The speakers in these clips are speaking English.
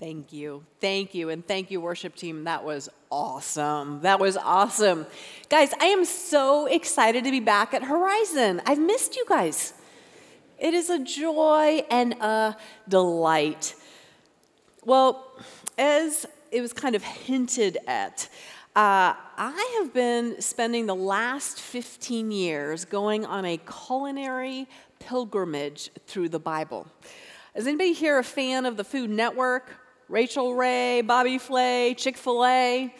Thank you. Thank you. And thank you, worship team. That was awesome. That was awesome. Guys, I am so excited to be back at Horizon. I've missed you guys. It is a joy and a delight. Well, as it was kind of hinted at, uh, I have been spending the last 15 years going on a culinary pilgrimage through the Bible. Is anybody here a fan of the Food Network? Rachael Ray, Bobby Flay, Chick fil A?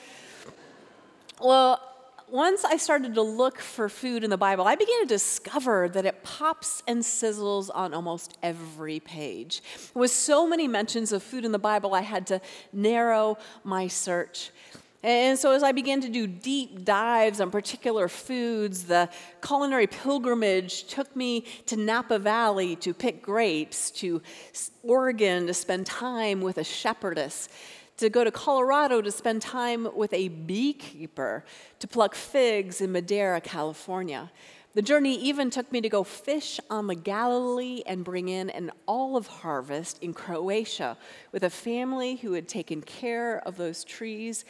Well, once I started to look for food in the Bible, I began to discover that it pops and sizzles on almost every page. With so many mentions of food in the Bible, I had to narrow my search. And so, as I began to do deep dives on particular foods, the culinary pilgrimage took me to Napa Valley to pick grapes, to Oregon to spend time with a shepherdess, to go to Colorado to spend time with a beekeeper, to pluck figs in Madera, California. The journey even took me to go fish on the Galilee and bring in an olive harvest in Croatia with a family who had taken care of those trees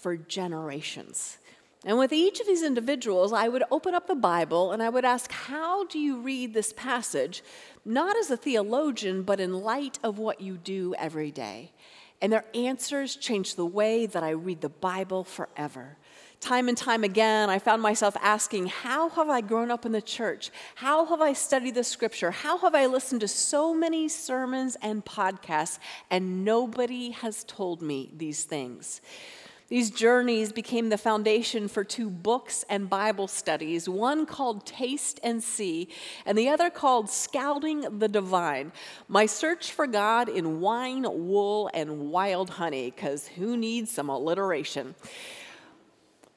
for generations. And with each of these individuals, I would open up the Bible and I would ask, How do you read this passage? Not as a theologian, but in light of what you do every day. And their answers changed the way that I read the Bible forever. Time and time again, I found myself asking, How have I grown up in the church? How have I studied the scripture? How have I listened to so many sermons and podcasts, and nobody has told me these things? These journeys became the foundation for two books and Bible studies, one called Taste and See, and the other called Scouting the Divine My Search for God in Wine, Wool, and Wild Honey, because who needs some alliteration?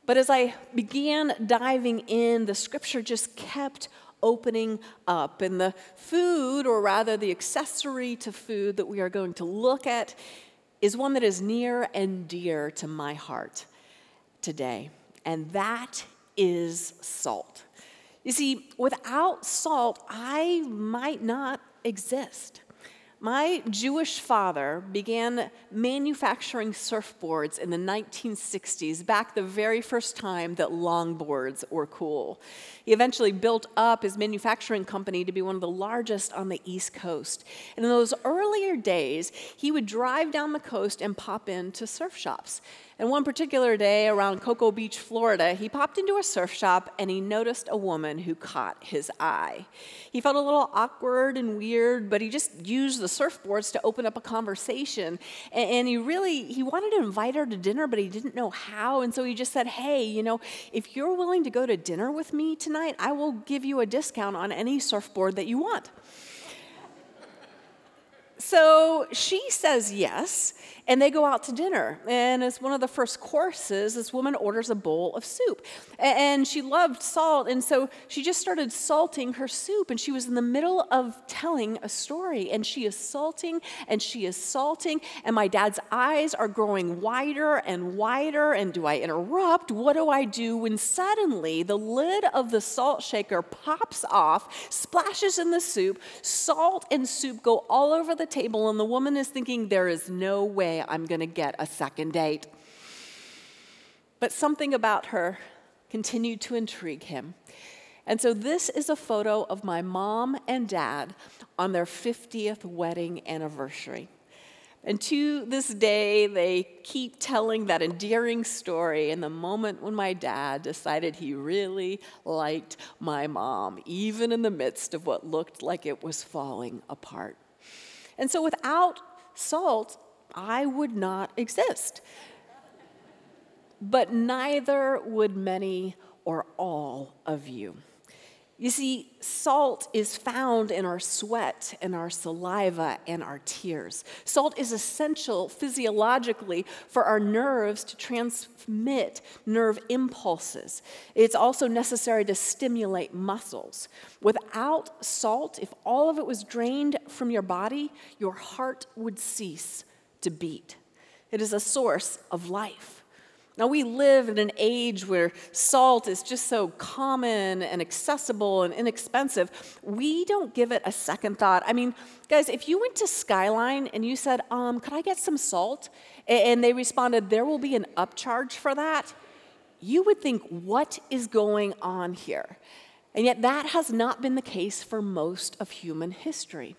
But as I began diving in, the scripture just kept opening up. And the food, or rather the accessory to food that we are going to look at, is one that is near and dear to my heart today, and that is salt. You see, without salt, I might not exist. My Jewish father began manufacturing surfboards in the 1960s, back the very first time that longboards were cool. He eventually built up his manufacturing company to be one of the largest on the East Coast. And in those earlier days, he would drive down the coast and pop into surf shops. And one particular day around Cocoa Beach, Florida, he popped into a surf shop and he noticed a woman who caught his eye. He felt a little awkward and weird, but he just used the surfboards to open up a conversation. And he really he wanted to invite her to dinner, but he didn't know how. And so he just said, "Hey, you know, if you're willing to go to dinner with me tonight, I will give you a discount on any surfboard that you want." So she says yes, and they go out to dinner. And as one of the first courses, this woman orders a bowl of soup. And she loved salt, and so she just started salting her soup. And she was in the middle of telling a story, and she is salting and she is salting. And my dad's eyes are growing wider and wider. And do I interrupt? What do I do? When suddenly the lid of the salt shaker pops off, splashes in the soup, salt and soup go all over the table, and the woman is thinking, there is no way I'm going to get a second date. But something about her continued to intrigue him. And so, this is a photo of my mom and dad on their 50th wedding anniversary. And to this day, they keep telling that endearing story in the moment when my dad decided he really liked my mom, even in the midst of what looked like it was falling apart. And so, without salt, I would not exist. But neither would many or all of you. You see, salt is found in our sweat and our saliva and our tears. Salt is essential physiologically for our nerves to transmit nerve impulses. It's also necessary to stimulate muscles. Without salt, if all of it was drained from your body, your heart would cease to beat. It is a source of life. Now, we live in an age where salt is just so common and accessible and inexpensive. We don't give it a second thought. I mean, guys, if you went to Skyline and you said, um, Could I get some salt? And they responded, There will be an upcharge for that, you would think, What is going on here? And yet, that has not been the case for most of human history.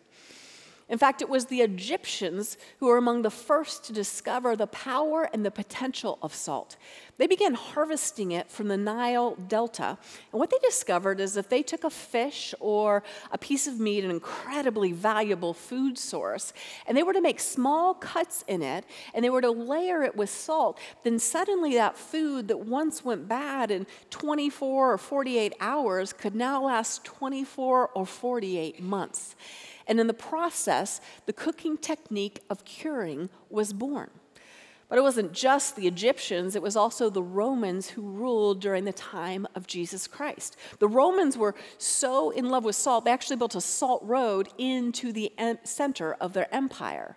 In fact, it was the Egyptians who were among the first to discover the power and the potential of salt. They began harvesting it from the Nile Delta. And what they discovered is if they took a fish or a piece of meat, an incredibly valuable food source, and they were to make small cuts in it, and they were to layer it with salt, then suddenly that food that once went bad in 24 or 48 hours could now last 24 or 48 months. And in the process, the cooking technique of curing was born. But it wasn't just the Egyptians, it was also the Romans who ruled during the time of Jesus Christ. The Romans were so in love with salt, they actually built a salt road into the center of their empire.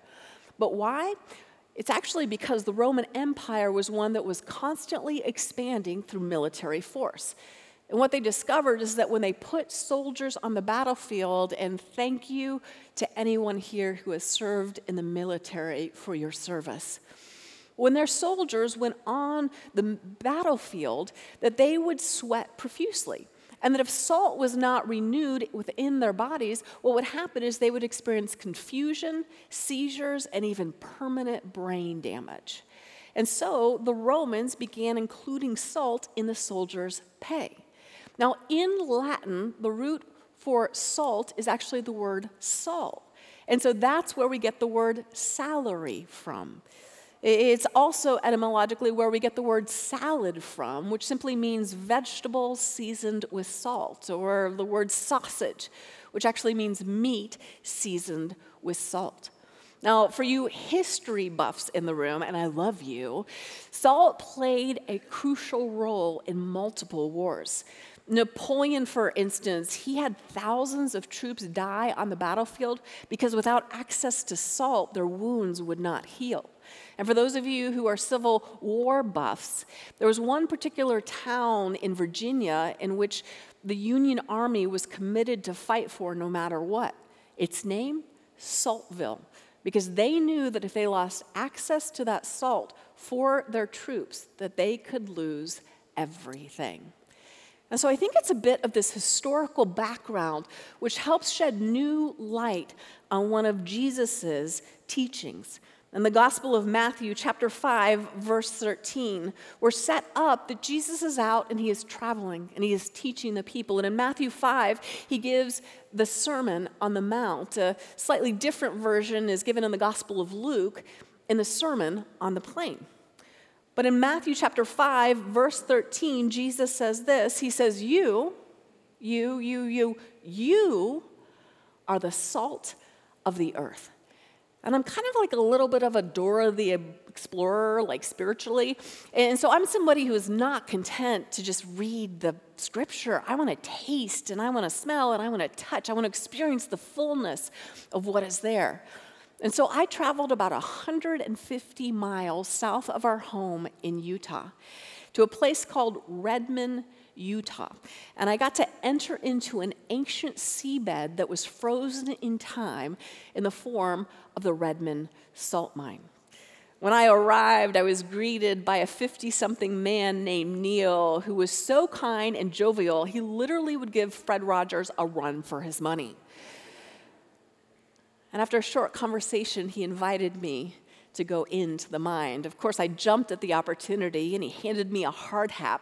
But why? It's actually because the Roman Empire was one that was constantly expanding through military force. And what they discovered is that when they put soldiers on the battlefield, and thank you to anyone here who has served in the military for your service. When their soldiers went on the battlefield, that they would sweat profusely. And that if salt was not renewed within their bodies, what would happen is they would experience confusion, seizures, and even permanent brain damage. And so the Romans began including salt in the soldiers' pay. Now, in Latin, the root for salt is actually the word sal. And so that's where we get the word salary from. It's also etymologically where we get the word salad from, which simply means vegetables seasoned with salt, or the word sausage, which actually means meat seasoned with salt. Now, for you history buffs in the room, and I love you, salt played a crucial role in multiple wars. Napoleon, for instance, he had thousands of troops die on the battlefield because without access to salt, their wounds would not heal. And for those of you who are Civil War buffs, there was one particular town in Virginia in which the Union Army was committed to fight for no matter what. Its name, Saltville, because they knew that if they lost access to that salt for their troops, that they could lose everything. And so I think it's a bit of this historical background which helps shed new light on one of Jesus' teachings. In the Gospel of Matthew, chapter 5, verse 13, we're set up that Jesus is out and he is traveling and he is teaching the people. And in Matthew 5, he gives the Sermon on the Mount. A slightly different version is given in the Gospel of Luke in the Sermon on the Plain. But in Matthew chapter 5, verse 13, Jesus says this He says, You, you, you, you, you are the salt of the earth. And I'm kind of like a little bit of a Dora the Explorer, like spiritually. And so I'm somebody who is not content to just read the scripture. I want to taste and I want to smell and I want to touch. I want to experience the fullness of what is there. And so I traveled about 150 miles south of our home in Utah to a place called Redmond, Utah. And I got to enter into an ancient seabed that was frozen in time in the form of the Redmond salt mine. When I arrived, I was greeted by a 50 something man named Neil who was so kind and jovial, he literally would give Fred Rogers a run for his money. And after a short conversation, he invited me to go into the mine. Of course, I jumped at the opportunity and he handed me a hard hat.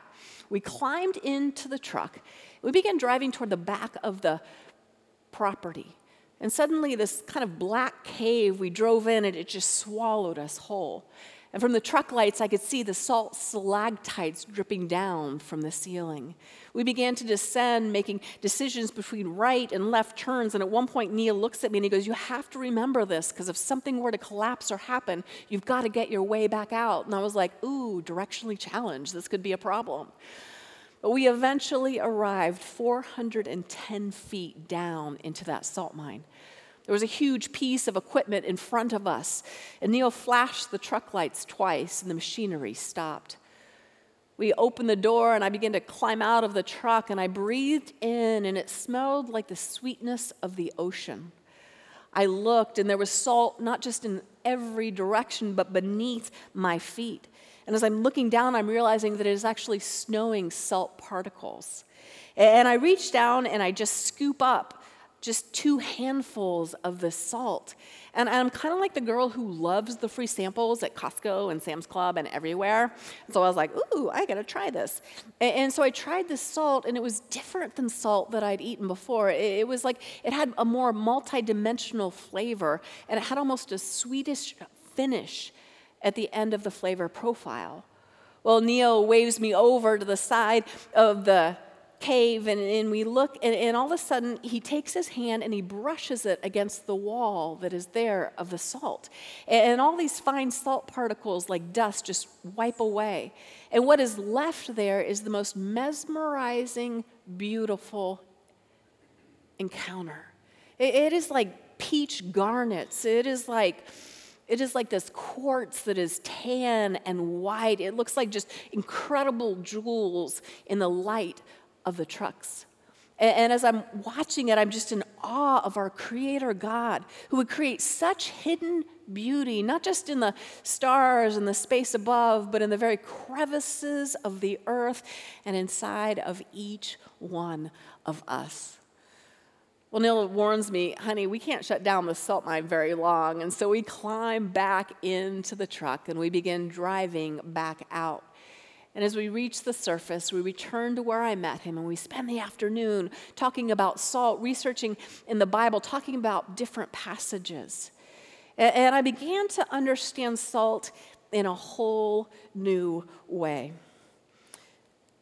We climbed into the truck. We began driving toward the back of the property. And suddenly, this kind of black cave, we drove in and it just swallowed us whole. And from the truck lights, I could see the salt stalactites dripping down from the ceiling. We began to descend, making decisions between right and left turns. And at one point, Neil looks at me and he goes, You have to remember this, because if something were to collapse or happen, you've got to get your way back out. And I was like, Ooh, directionally challenged. This could be a problem. But we eventually arrived 410 feet down into that salt mine. There was a huge piece of equipment in front of us, and Neil flashed the truck lights twice, and the machinery stopped. We opened the door and I began to climb out of the truck and I breathed in and it smelled like the sweetness of the ocean. I looked and there was salt not just in every direction but beneath my feet. And as I'm looking down, I'm realizing that it is actually snowing salt particles. And I reach down and I just scoop up just two handfuls of the salt. And I'm kind of like the girl who loves the free samples at Costco and Sam's Club and everywhere. So I was like, ooh, I gotta try this. And, so I tried this salt, and it was different than salt that I'd eaten before. It was like it had a more multidimensional flavor, and it had almost a sweetish finish at the end of the flavor profile. Well, Neil waves me over to the side of the cave and, and we look, and, and all of a sudden he takes his hand and he brushes it against the wall that is there of the salt. And, and all these fine salt particles, like dust, just wipe away. And what is left there is the most mesmerizing, beautiful encounter. it, it is like peach garnets. It is like it is like this quartz that is tan and white. It looks like just incredible jewels in the light of the trucks. And, and as I'm watching it, I'm just in awe of our Creator God who would create such hidden beauty, not just in the stars and the space above, but in the very crevices of the earth and inside of each one of us. Well, Neil warns me, honey, we can't shut down the salt mine very long. And so we climb back into the truck and we begin driving back out. And as we reach the surface, we return to where I met him and we spend the afternoon talking about salt, researching in the Bible, talking about different passages. And I began to understand salt in a whole new way.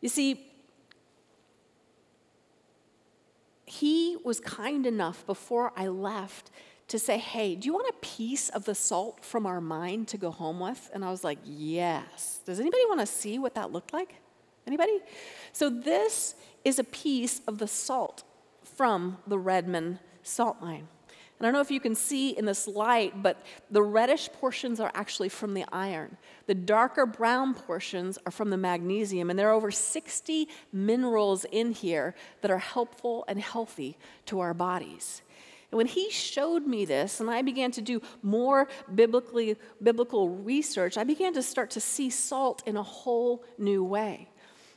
You see, he was kind enough before I left to say, Hey, do you want a piece of the salt from our mine to go home with? And I was like, Yes. Does anybody want to see what that looked like? Anybody? So, this is a piece of the salt from the Redmond salt mine. And I don't know if you can see in this light, but the reddish portions are actually from the iron. The darker brown portions are from the magnesium. And there are over 60 minerals in here that are helpful and healthy to our bodies. And when he showed me this, and I began to do more biblically, biblical research, I began to start to see salt in a whole new way.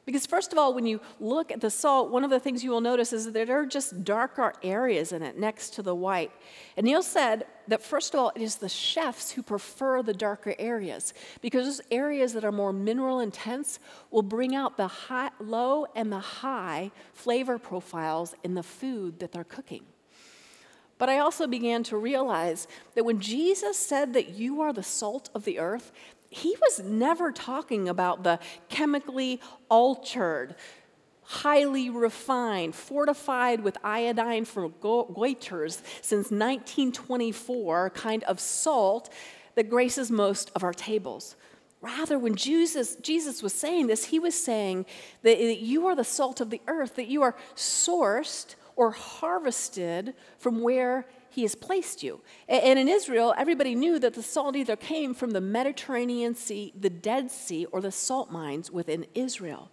Because, first of all, when you look at the salt, one of the things you will notice is that there are just darker areas in it next to the white. And Neil said that, first of all, it is the chefs who prefer the darker areas because those areas that are more mineral intense will bring out the high, low and the high flavor profiles in the food that they're cooking. But I also began to realize that when Jesus said that you are the salt of the earth, he was never talking about the chemically altered, highly refined, fortified with iodine from goiters since 1924 kind of salt that graces most of our tables. Rather, when Jesus, Jesus was saying this, he was saying that, that you are the salt of the earth, that you are sourced or harvested from where he has placed you. And in Israel, everybody knew that the salt either came from the Mediterranean Sea, the Dead Sea, or the salt mines within Israel.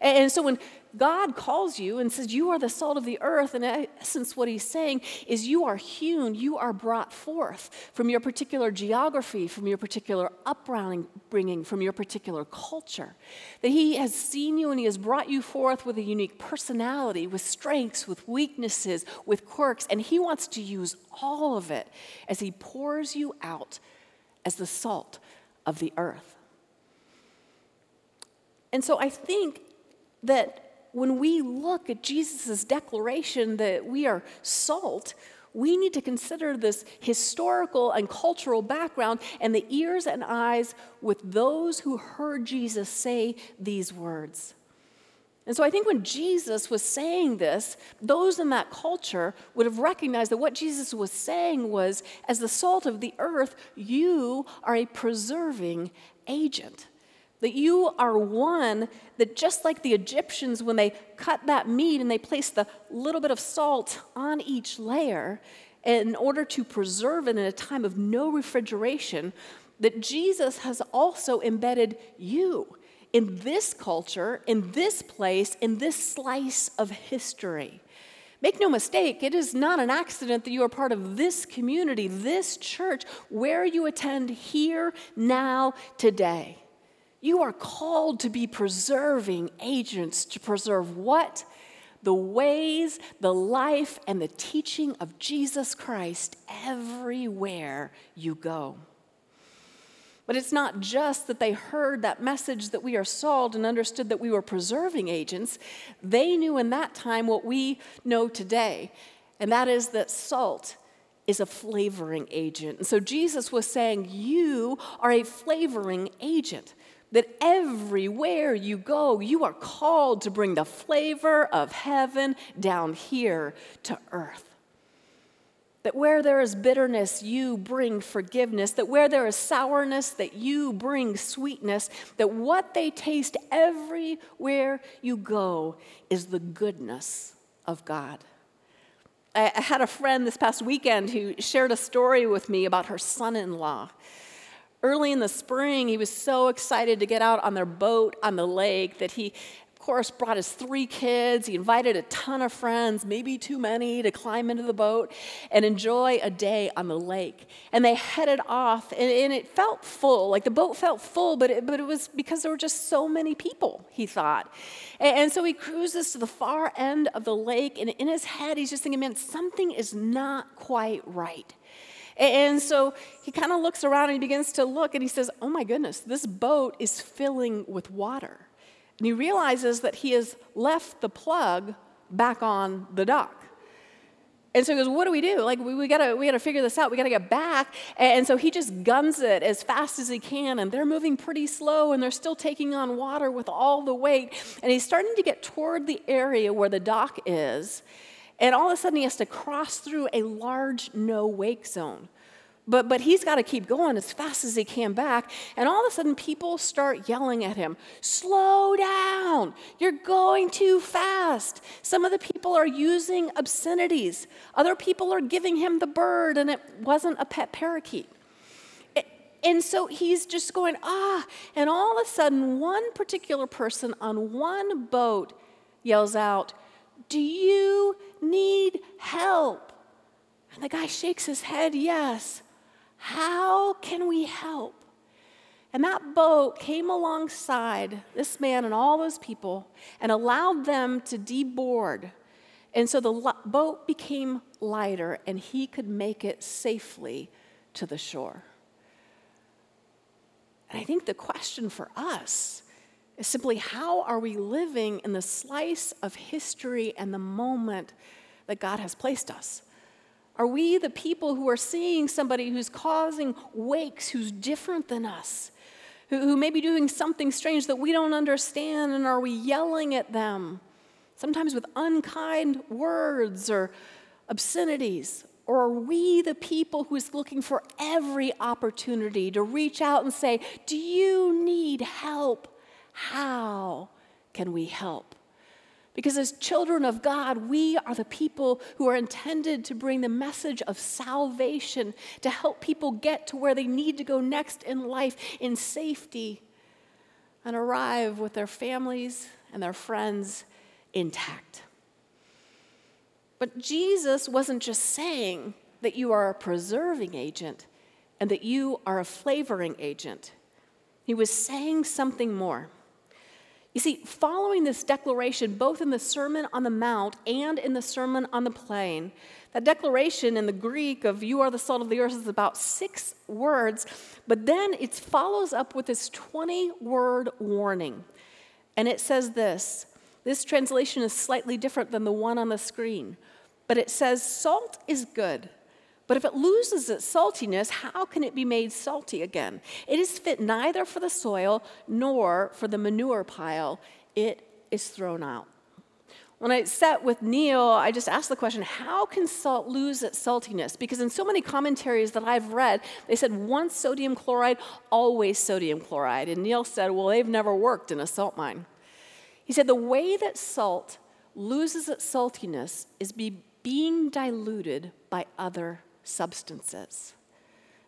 And so when God calls you and says, You are the salt of the earth, in essence, what he's saying is you are hewn, you are brought forth from your particular geography, from your particular upbringing, from your particular culture. That he has seen you and he has brought you forth with a unique personality, with strengths, with weaknesses, with quirks, and he wants to use all of it as he pours you out as the salt of the earth. And so I think that when we look at Jesus' declaration that we are salt, we need to consider this historical and cultural background and the ears and eyes with those who heard Jesus say these words. And so I think when Jesus was saying this, those in that culture would have recognized that what Jesus was saying was, as the salt of the earth, you are a preserving agent. That you are one that, just like the Egyptians, when they cut that meat and they placed the little bit of salt on each layer in order to preserve it in a time of no refrigeration, that Jesus has also embedded you in this culture, in this place, in this slice of history. Make no mistake, it is not an accident that you are part of this community, this church, where you attend here, now, today. You are called to be preserving agents to preserve what? The ways, the life, and the teaching of Jesus Christ everywhere you go. But it's not just that they heard that message that we are salt and understood that we were preserving agents. They knew in that time what we know today, and that is that salt is a flavoring agent. And so Jesus was saying, You are a flavoring agent. That everywhere you go, you are called to bring the flavor of heaven down here to earth. That where there is bitterness, you bring forgiveness. That where there is sourness, that you bring sweetness. That what they taste everywhere you go is the goodness of God. I had a friend this past weekend who shared a story with me about her son in law. Early in the spring, he was so excited to get out on their boat on the lake that he of course, brought his three kids. He invited a ton of friends, maybe too many, to climb into the boat and enjoy a day on the lake. And they headed off, and, and it felt full. Like the boat felt full, but it, but it was because there were just so many people, he thought. And, and so he cruises to the far end of the lake, and in his head, he's just thinking, man, something is not quite right. And so he kind of looks around and he begins to look and he says, Oh my goodness, this boat is filling with water. And he realizes that he has left the plug back on the dock. And so he goes, What do we do? Like, we, we, gotta, we gotta figure this out. We gotta get back. And so he just guns it as fast as he can. And they're moving pretty slow and they're still taking on water with all the weight. And he's starting to get toward the area where the dock is. And all of a sudden, he has to cross through a large no wake zone. But, but he's got to keep going as fast as he can back. And all of a sudden, people start yelling at him Slow down! You're going too fast. Some of the people are using obscenities, other people are giving him the bird, and it wasn't a pet parakeet. And so he's just going, ah. And all of a sudden, one particular person on one boat yells out, Do you need help? And the guy shakes his head, Yes. How can we help? And that boat came alongside this man and all those people and allowed them to deboard. And so the boat became lighter and he could make it safely to the shore. And I think the question for us is simply how are we living in the slice of history and the moment that God has placed us? Are we the people who are seeing somebody who's causing wakes, who's different than us, who, who may be doing something strange that we don't understand, and are we yelling at them, sometimes with unkind words or obscenities? Or are we the people who is looking for every opportunity to reach out and say, Do you need help? How can we help? Because as children of God, we are the people who are intended to bring the message of salvation to help people get to where they need to go next in life in safety and arrive with their families and their friends intact. But Jesus wasn't just saying that you are a preserving agent and that you are a flavoring agent, he was saying something more. You see, following this declaration, both in the Sermon on the Mount and in the Sermon on the Plain, that declaration in the Greek of you are the salt of the earth is about six words, but then it follows up with this 20 word warning. And it says this this translation is slightly different than the one on the screen, but it says, Salt is good. But if it loses its saltiness, how can it be made salty again? It is fit neither for the soil nor for the manure pile. It is thrown out. When I sat with Neil, I just asked the question how can salt lose its saltiness? Because in so many commentaries that I've read, they said once sodium chloride, always sodium chloride. And Neil said, well, they've never worked in a salt mine. He said the way that salt loses its saltiness is be being diluted by other substances.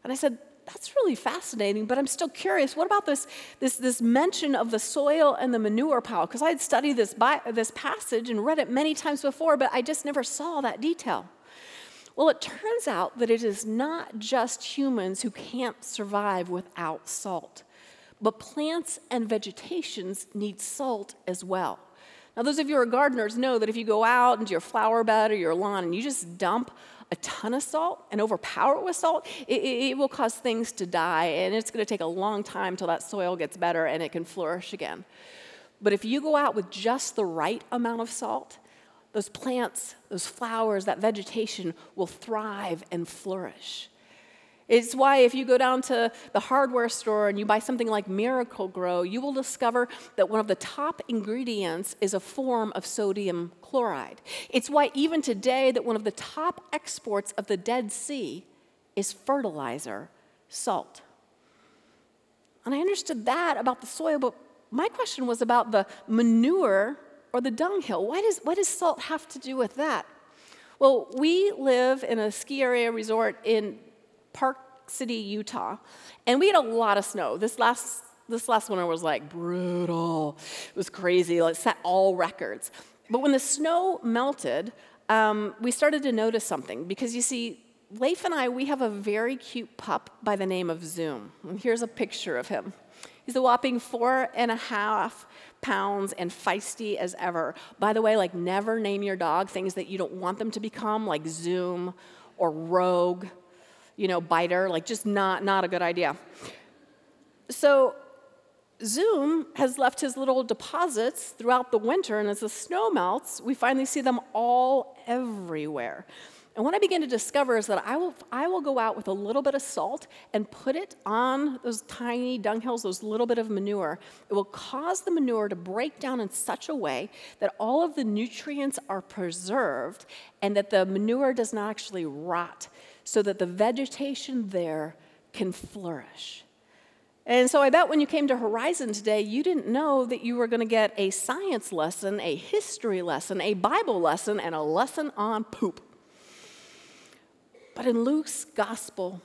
And I said, that's really fascinating, but I'm still curious. What about this, this, this mention of the soil and the manure pile? Because I had studied this, by, this passage and read it many times before, but I just never saw that detail. Well, it turns out that it is not just humans who can't survive without salt, but plants and vegetations need salt as well. Now, those of you who are gardeners know that if you go out into your flower bed or your lawn and you just dump a ton of salt and overpower it with salt, it, it, will cause things to die, and it's going to take a long time till that soil gets better and it can flourish again. But if you go out with just the right amount of salt, those plants, those flowers, that vegetation will thrive and flourish. It's why if you go down to the hardware store and you buy something like Miracle-Gro, you will discover that one of the top ingredients is a form of sodium chloride. It's why even today that one of the top exports of the Dead Sea is fertilizer, salt. And I understood that about the soil, but my question was about the manure or the dunghill. Why does, what does salt have to do with that? Well, we live in a ski area resort in Park City, Utah, and we had a lot of snow. This last this last winter was like brutal. It was crazy. It set all records. But when the snow melted, um, we started to notice something because you see, Leif and I, we have a very cute pup by the name of Zoom. And here's a picture of him. He's a whopping four and a half pounds and feisty as ever. By the way, like never name your dog things that you don't want them to become, like Zoom or Rogue you know, biter, like just not, not a good idea. So Zoom has left his little deposits throughout the winter, and as the snow melts, we finally see them all everywhere. And what I begin to discover is that I will, I will go out with a little bit of salt and put it on those tiny dunghills, those little bit of manure. It will cause the manure to break down in such a way that all of the nutrients are preserved and that the manure does not actually rot so that the vegetation there can flourish. And so I bet when you came to Horizon today, you didn't know that you were going to get a science lesson, a history lesson, a Bible lesson, and a lesson on poop. But in Luke's gospel,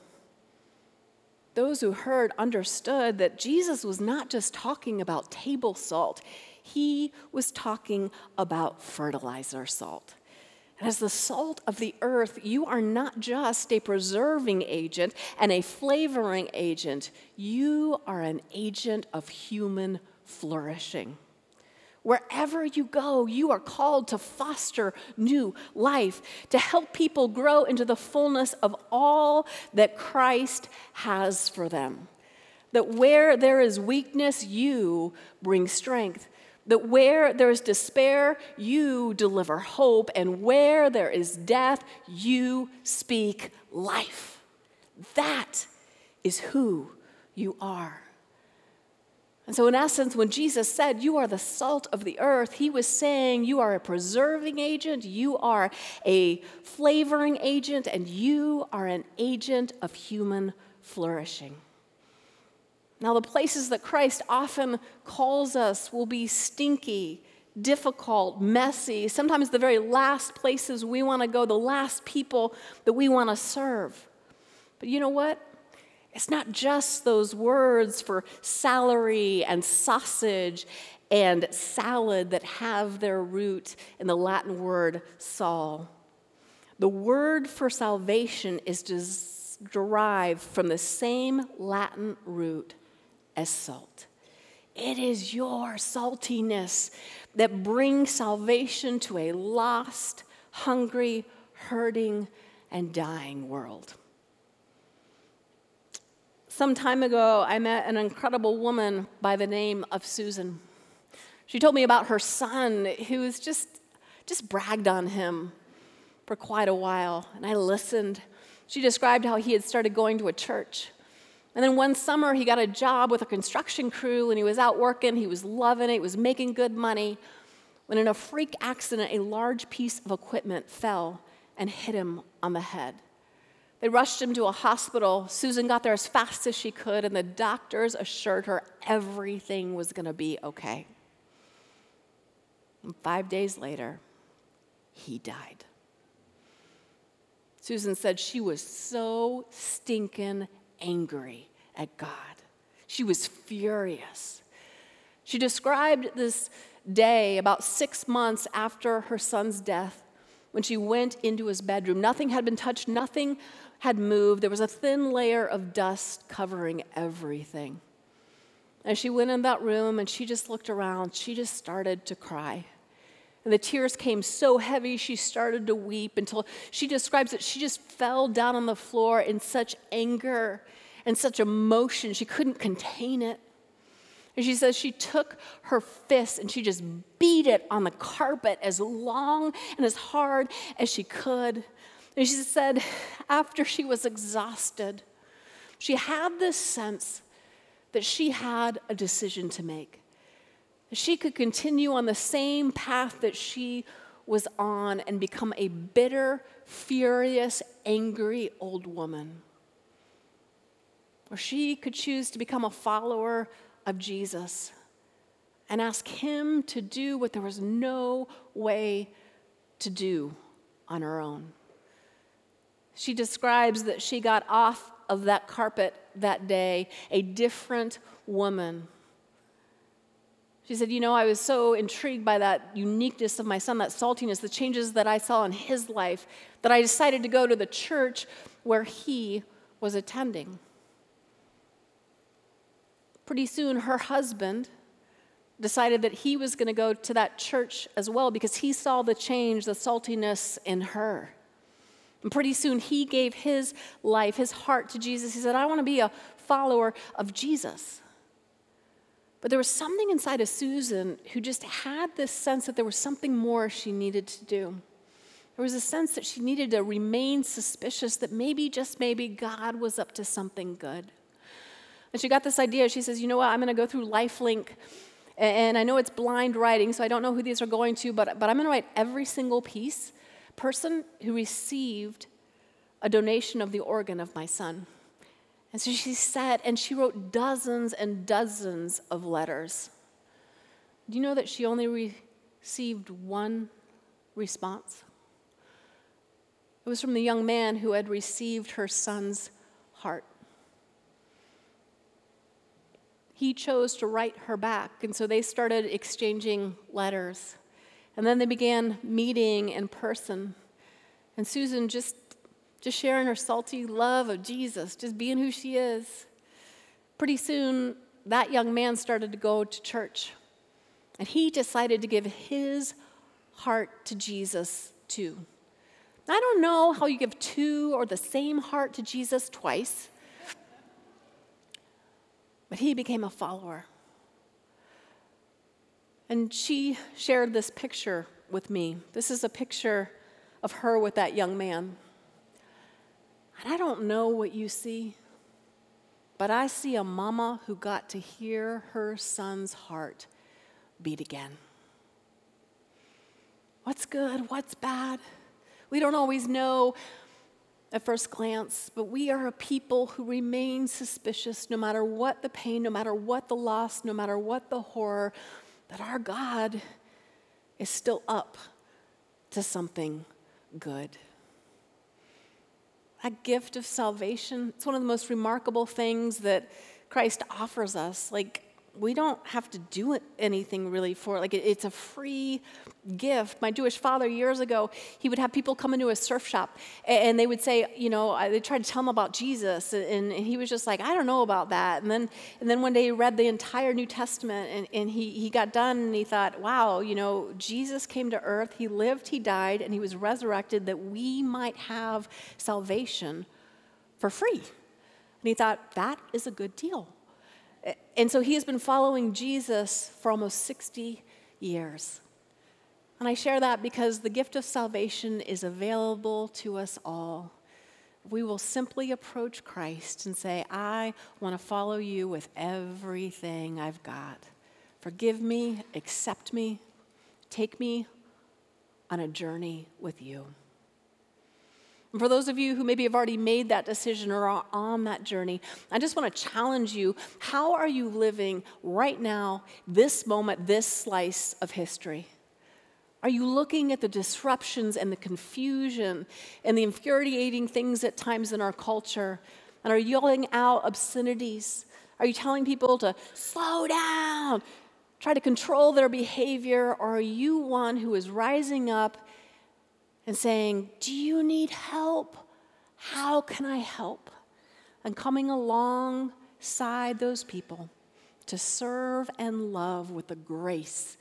those who heard understood that Jesus was not just talking about table salt, he was talking about fertilizer salt. And as the salt of the earth, you are not just a preserving agent and a flavoring agent, you are an agent of human flourishing. Wherever you go, you are called to foster new life, to help people grow into the fullness of all that Christ has for them. That where there is weakness, you bring strength that where there is despair, you deliver hope, and where there is death, you speak life. That is who you are. And so, in essence, when Jesus said, You are the salt of the earth, he was saying, You are a preserving agent, you are a flavoring agent, and you are an agent of human flourishing. Now, the places that Christ often calls us will be stinky, difficult, messy, sometimes the very last places we want to go, the last people that we want to serve. But you know what? It's not just those words for salary and sausage and salad that have their root in the Latin word sal. The word for salvation is derived from the same Latin root as salt. It is your saltiness that brings salvation to a lost, hungry, hurting, and dying world. Some time ago, I met an incredible woman by the name of Susan. She told me about her son who was just, just bragged on him for quite a while, and I listened. She described how he had started going to a church and then one summer, he got a job with a construction crew and he was out working. He was loving it, he was making good money. When, in a freak accident, a large piece of equipment fell and hit him on the head. They rushed him to a hospital. Susan got there as fast as she could, and the doctors assured her everything was going to be okay. And five days later, he died. Susan said she was so stinking angry at God. She was furious. She described this day about six months after her son's death when she went into his bedroom. Nothing had been touched, nothing had moved. There was a thin layer of dust covering everything. And she went in that room and she just looked around, she just started to cry. And the tears came so heavy, she started to weep until she describes that she just fell down on the floor in such anger and such emotion, she couldn't contain it. And she says she took her fist and she just beat it on the carpet as long and as hard as she could. And she said, after she was exhausted, she had this sense that she had a decision to make. She could continue on the same path that she was on and become a bitter, furious, angry old woman. Or she could choose to become a follower of Jesus and ask Him to do what there was no way to do on her own. She describes that she got off of that carpet that day a different woman. She said, You know, I was so intrigued by that uniqueness of my son, that saltiness, the changes that I saw in his life, that I decided to go to the church where he was attending. Pretty soon, her husband decided that he was going to go to that church as well because he saw the change, the saltiness in her. And pretty soon, he gave his life, his heart to Jesus. He said, I want to be a follower of Jesus. But there was something inside of Susan who just had this sense that there was something more she needed to do. There was a sense that she needed to remain suspicious that maybe, just maybe, God was up to something good. And she got this idea. She says, You know what? I'm going to go through Lifelink. And I know it's blind writing, so I don't know who these are going to, but, but I'm going to write every single piece person who received a donation of the organ of my son. And so she sat and she wrote dozens and dozens of letters. Do you know that she only received one response? It was from the young man who had received her son's heart he chose to write her back. And so they started exchanging letters. And then they began meeting in person. And Susan just, just sharing her salty love of Jesus, just being who she is. Pretty soon, that young man started to go to church. And he decided to give his heart to Jesus too. I don't know how you give two or the same heart to Jesus twice. But he became a follower. And she shared this picture with me. This is a picture of her with that young man. And I don't know what you see, but I see a mama who got to hear her son's heart beat again. What's good? What's bad? We don't always know at first glance, but we are a people who remain suspicious no matter what the pain, no matter what the loss, no matter what the horror, that our God is still up to something good. That gift of salvation, it's one of the most remarkable things that Christ offers us. Like, we don't have to do anything really for it. Like it's a free gift. My Jewish father years ago, he would have people come into a surf shop and they would say, you know, uh, they tried to tell him about Jesus, and, he was just like, I don't know about that. And then, and then one day he read the entire New Testament, and, and he, he got done, and he thought, wow, you know, Jesus came to earth, he lived, he died, and he was resurrected that we might have salvation for free. And he thought, that is a good deal. And so he has been following Jesus for almost 60 years. And I share that because the gift of salvation is available to us all. We will simply approach Christ and say, I want to follow you with everything I've got. Forgive me, accept me, take me on a journey with you. And for those of you who maybe have already made that decision or are on that journey, I just want to challenge you. How are you living right now, this moment, this slice of history? Are you looking at the disruptions and the confusion and the infuriating things at times in our culture? And are yelling out obscenities? Are you telling people to slow down, try to control their behavior? Or are you one who is rising up and saying, Do you need help? How can I help? And coming alongside those people to serve and love with the grace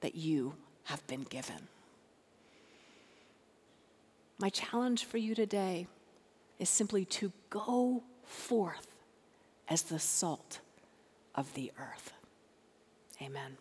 that you have been given. My challenge for you today is simply to go forth as the salt of the earth. Amen.